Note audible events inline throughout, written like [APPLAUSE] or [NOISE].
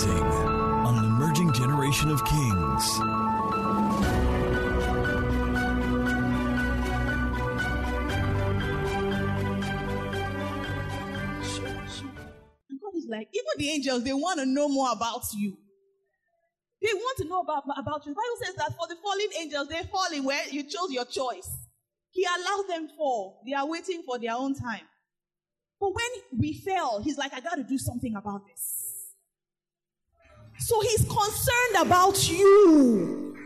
Rising on an emerging generation of kings. God is like, even the angels, they want to know more about you. They want to know about, about you. The Bible says that for the fallen angels, they fall in where you chose your choice. He allowed them fall. They are waiting for their own time. But when we fell, he's like, I got to do something about this. So he's concerned about you.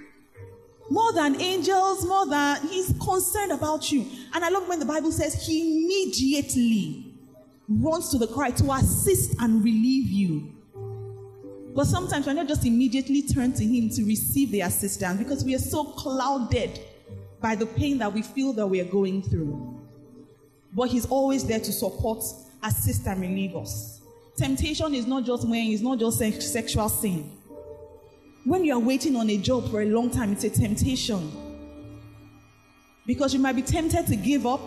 More than angels, more than he's concerned about you. And I love when the Bible says he immediately runs to the cry to assist and relieve you. But sometimes we're not just immediately turn to him to receive the assistance because we are so clouded by the pain that we feel that we are going through. But he's always there to support, assist, and relieve us. Temptation is not just when it's not just sex- sexual sin. When you are waiting on a job for a long time, it's a temptation. Because you might be tempted to give up,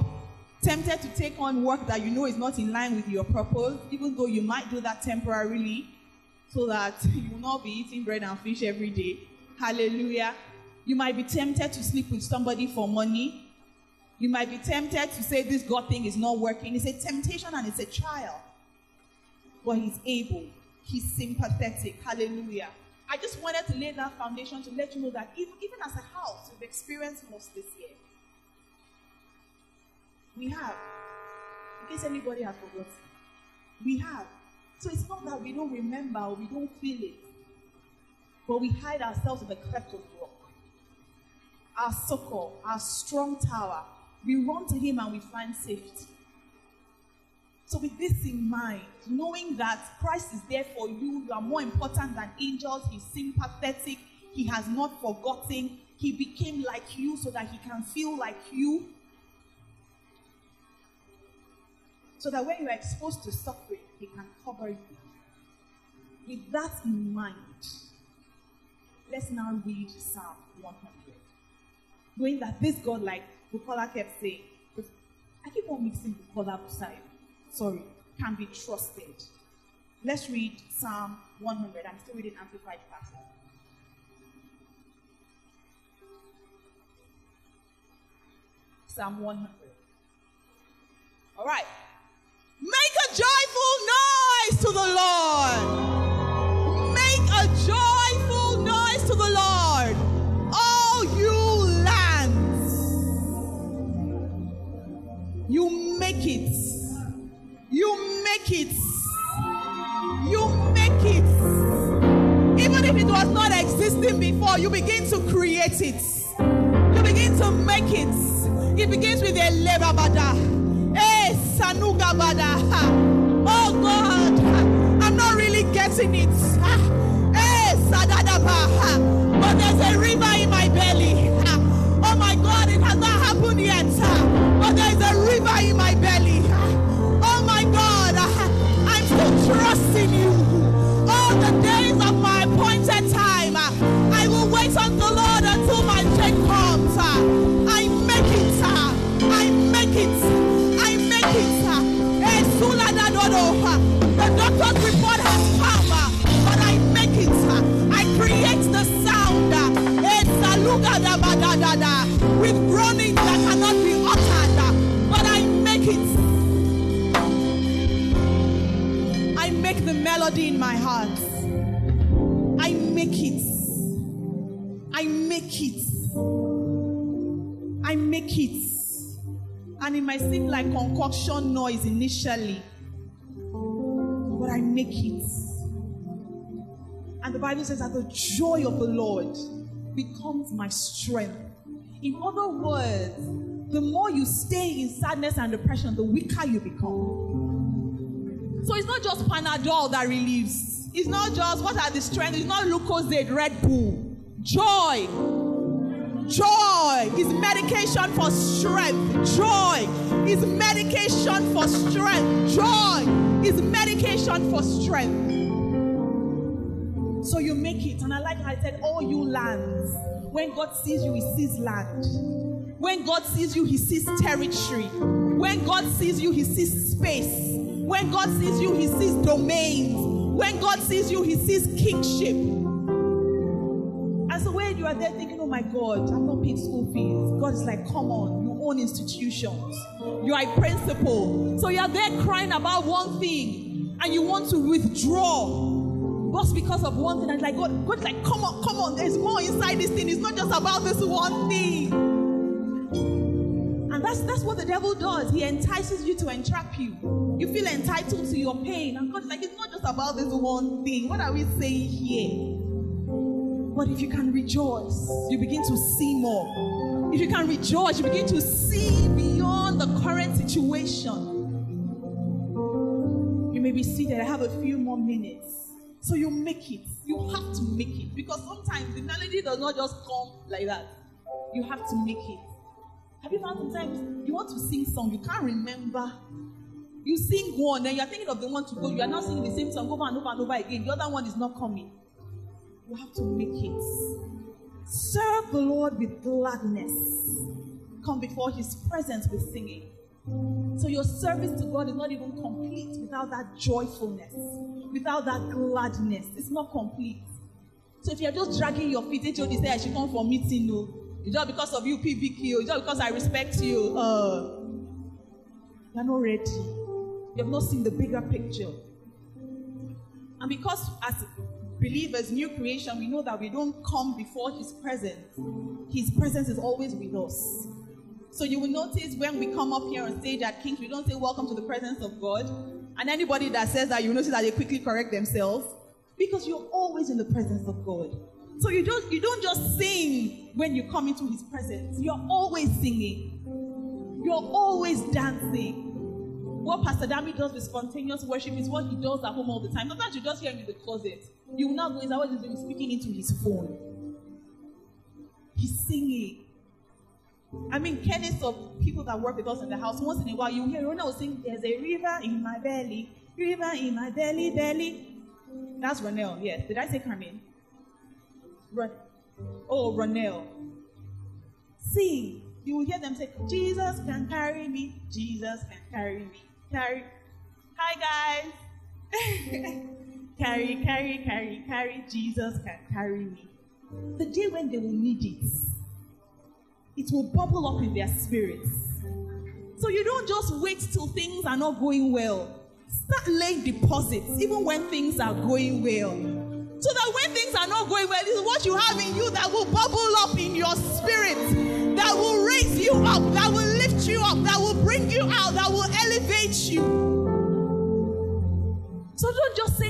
tempted to take on work that you know is not in line with your purpose, even though you might do that temporarily so that [LAUGHS] you will not be eating bread and fish every day. Hallelujah. You might be tempted to sleep with somebody for money. You might be tempted to say this God thing is not working. It's a temptation and it's a trial. But He's able, He's sympathetic. Hallelujah. I just wanted to lay that foundation to let you know that even, even as a house, we've experienced most this year. We have. In case anybody has forgotten. We have. So it's not that we don't remember or we don't feel it, but we hide ourselves in the cleft of rock. Our succor, our strong tower. We run to Him and we find safety. So, with this in mind, knowing that Christ is there for you, you are more important than angels, He's sympathetic, He has not forgotten, He became like you so that He can feel like you. So that when you are exposed to suffering, He can cover you. With that in mind, let's now read Psalm 100. Knowing that this God, like Bukola kept saying, I keep on mixing Bukola side. Sorry, can be trusted. Let's read Psalm 100. I'm still reading Amplified Passion. Psalm 100. All right. Before, you begin to create it. You begin to make it. It begins with a labor Eh, Sanuga Bada. Oh God, I'm not really getting it. Eh, Sadadaba. But there's a river in my belly. Comes. I make it. I make it. I make it. The doctor's report has but I make it. I create the sound. Eh. With that cannot be uttered, but I make it. I make the melody in my heart. I make it. I make it. And it might seem like concoction noise initially, but I make it. And the Bible says that the joy of the Lord becomes my strength. In other words, the more you stay in sadness and depression, the weaker you become. So it's not just Panadol that relieves. It's not just what are the strengths. It's not Lucozade, Red Bull. Joy. Joy is medication for strength. Joy is medication for strength. Joy is medication for strength. So you make it. And I like how I said, all you lands. When God sees you, he sees land. When God sees you, he sees territory. When God sees you, he sees space. When God sees you, he sees domains. When God sees you, He sees kingship. Are there thinking, oh my God, I'm not paying school fees, God is like, come on, you own institutions. You are a principal. So you are there crying about one thing and you want to withdraw. Just because of one thing, and like God, God's like, come on, come on, there's more inside this thing. It's not just about this one thing. And that's that's what the devil does. He entices you to entrap you. You feel entitled to your pain. And God's like, it's not just about this one thing. What are we saying here? But if you can rejoice, you begin to see more. If you can rejoice, you begin to see beyond the current situation. You may be seated. I have a few more minutes. So you make it. You have to make it. Because sometimes the melody does not just come like that. You have to make it. Have you found sometimes you want to sing song, you can't remember. You sing one, then you're thinking of the one to go. You are now singing the same song over and over and over again. The other one is not coming. You have to make it. Serve the Lord with gladness. Come before His presence with singing. So your service to God is not even complete without that joyfulness, without that gladness. It's not complete. So if you're just dragging your feet, HOD say I should come for meeting, no. It's just because of you, PBQ. It's just because I respect you. Uh, you're not ready. You have not seen the bigger picture. And because as believers, new creation, we know that we don't come before His presence. His presence is always with us. So you will notice when we come up here on stage at Kings, we don't say welcome to the presence of God. And anybody that says that, you notice that they quickly correct themselves because you're always in the presence of God. So you don't you don't just sing when you come into His presence. You're always singing. You're always dancing what Pastor Dami does with spontaneous worship is what he does at home all the time. Sometimes you just hear him in the closet. You will not go inside what he's doing, speaking into his phone. He's singing. I mean, Kenneth of people that work with us in the house, once in a while you hear Rona sing, There's a river in my belly, river in my belly, belly. That's Ronell, yes. Did I say Carmen? Ron- oh, Ronell. See, You will hear them say, Jesus can carry me, Jesus can carry me. Carry. Hi, guys. [LAUGHS] carry, carry, carry, carry. Jesus can carry me. The day when they will need it, it will bubble up in their spirits. So you don't just wait till things are not going well. Start laying deposits, even when things are going well. So that when things are not going well, is what you have in you that will bubble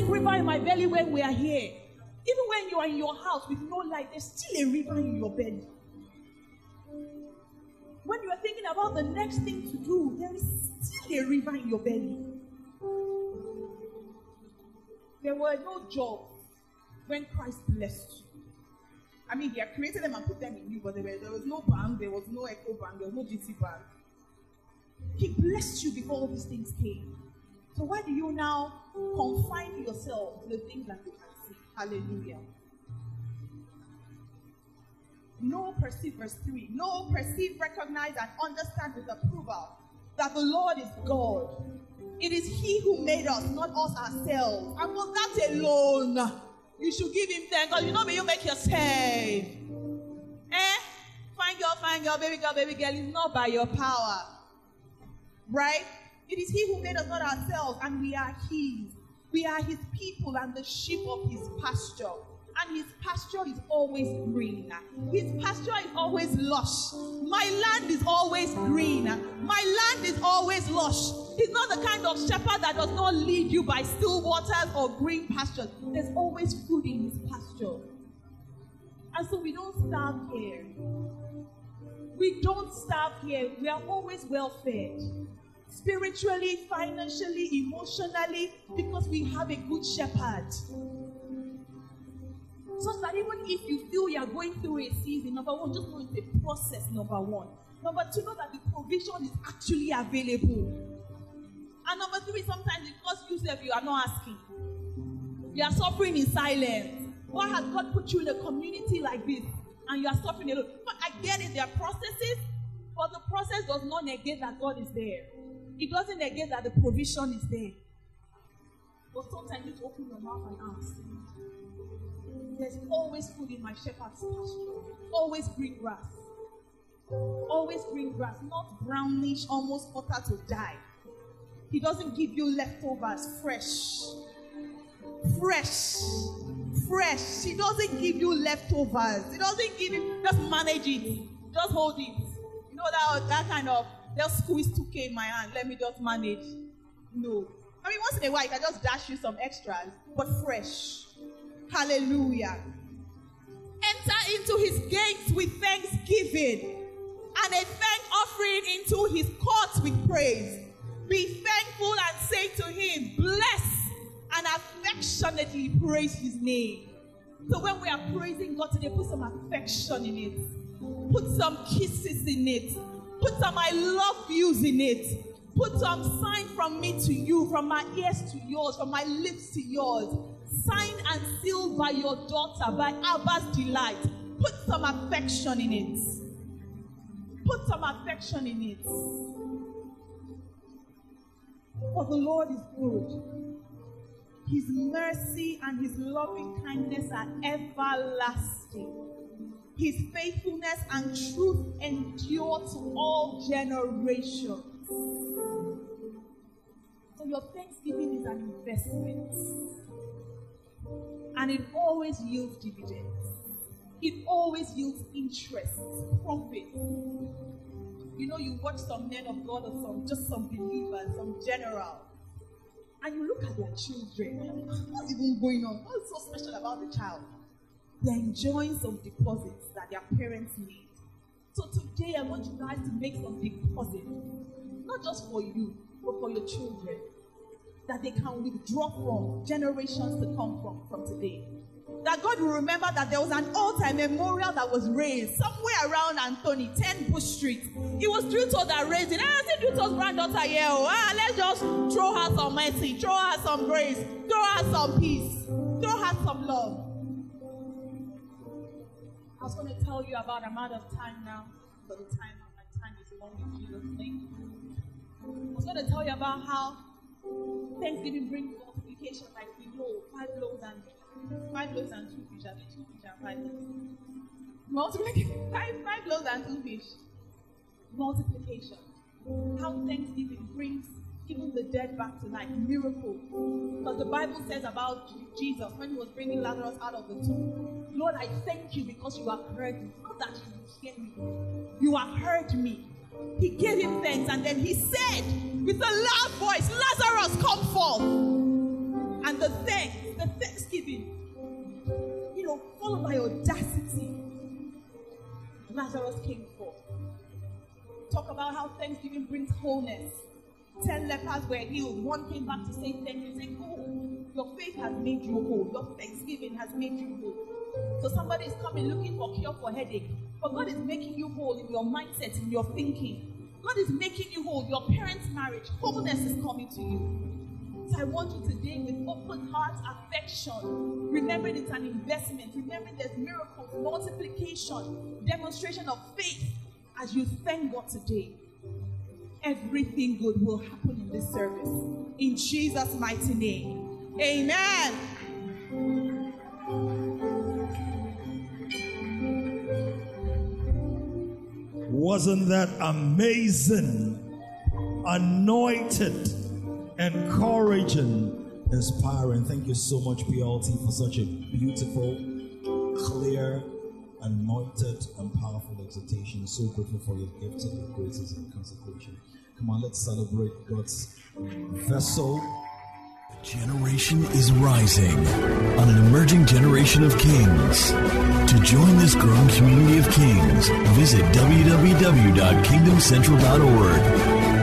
river in my belly when we are here. Even when you are in your house with no light, there's still a river in your belly. When you are thinking about the next thing to do, there is still a river in your belly. There were no jobs when Christ blessed you. I mean, He had created them and put them in you, but there, were, there was no bank, there was no Ecobank, there was no GT Bank. He blessed you before all these things came. So why do you now confine yourself to the things that you can see? Hallelujah. Know, perceive, verse 3. Know, perceive, recognize, and understand with approval that the Lord is God. It is He who made us, not us ourselves. And for that alone, you should give Him thanks. God, you know, may you make yourself. Eh? Fine girl, fine girl, baby girl, baby girl. It's not by your power. Right? It is He who made us, not ourselves, and we are His. We are His people and the sheep of His pasture. And His pasture is always green. His pasture is always lush. My land is always green. My land is always lush. He's not the kind of shepherd that does not lead you by still waters or green pastures. There's always food in His pasture. And so we don't starve here. We don't starve here. We are always well fed spiritually, financially, emotionally, because we have a good shepherd. So that even if you feel you are going through a season, number one, just know it's a process, number one. Number two, know that the provision is actually available. And number three, sometimes because you yourself you are not asking. You are suffering in silence. Why has God put you in a community like this and you are suffering alone? But I get it, there are processes, but the process does not negate that God is there. It doesn't negate that the provision is there. But sometimes you open your mouth and ask. There's always food in my shepherd's pasture. Always green grass. Always green grass, not brownish, almost utter to die. He doesn't give you leftovers, fresh. Fresh. Fresh. He doesn't give you leftovers. He doesn't give you, just manage it. Just hold it. You know that, that kind of, just squeeze 2K in my hand. Let me just manage. No. I mean, once in a while, I can just dash you some extras, but fresh. Hallelujah. Enter into his gates with thanksgiving and a thank offering into his courts with praise. Be thankful and say to him, Bless and affectionately praise his name. So when we are praising God today, put some affection in it, put some kisses in it, put some I love yous in it, put some sign from me to you, from my ears to yours, from my lips to yours. Signed and sealed by your daughter, by Abba's delight. Put some affection in it. Put some affection in it. For the Lord is good. His mercy and his loving kindness are everlasting. His faithfulness and truth endure to all generations. So your thanksgiving is an investment. And it always yields dividends. It always yields interest, profit. You know, you watch some men of God or some just some believers, some general, and you look at their children. What's even going on? What's so special about the child? They're enjoying some deposits that their parents made. So today I want you guys to make some deposits, not just for you, but for your children, that they can withdraw from generations to come from from today that God will remember that there was an altar memorial that was raised somewhere around Anthony, 10 Bush Street. It was Druto that raised it. I see Druto's granddaughter here. Oh, ah, let's just throw her some mercy, throw her some grace, throw her some peace, throw her some love. Was going to tell you about I'm out of time now, but the time of my time is long in Jesus' name. I was going to tell you about how Thanksgiving brings multiplication like we know, five loaves and Five loaves and two fish. Mean, two fish and five loaves. Multiplication. [LAUGHS] Five, five loaves and two fish. Multiplication. How Thanksgiving brings even the dead back to life. Miracle. But the Bible says about Jesus when he was bringing Lazarus out of the tomb. Lord, I thank you because you have heard me. Not that you hear me. You have heard me. He gave him thanks and then he said with a loud voice, Lazarus, come forth. And the thanks, the thanksgiving you know, followed by audacity, Lazarus came forth. Talk about how Thanksgiving brings wholeness. Ten lepers were healed. One came back to say thank you. Say, oh, your faith has made you whole. Your thanksgiving has made you whole. So somebody is coming looking for cure for headache. But God is making you whole in your mindset, in your thinking. God is making you whole. Your parents' marriage, wholeness is coming to you. So I want you today with open heart, affection, remembering it's an investment, remembering there's miracles, multiplication, demonstration of faith as you thank God today. Everything good will happen in this service. In Jesus' mighty name. Amen. Wasn't that amazing? Anointed encouraging, inspiring. Thank you so much, PLT, for such a beautiful, clear, anointed, and powerful exhortation. So grateful for your gifts and your graces and consecration. Come on, let's celebrate God's vessel. Generation is rising on an emerging generation of kings. To join this growing community of kings, visit www.kingdomcentral.org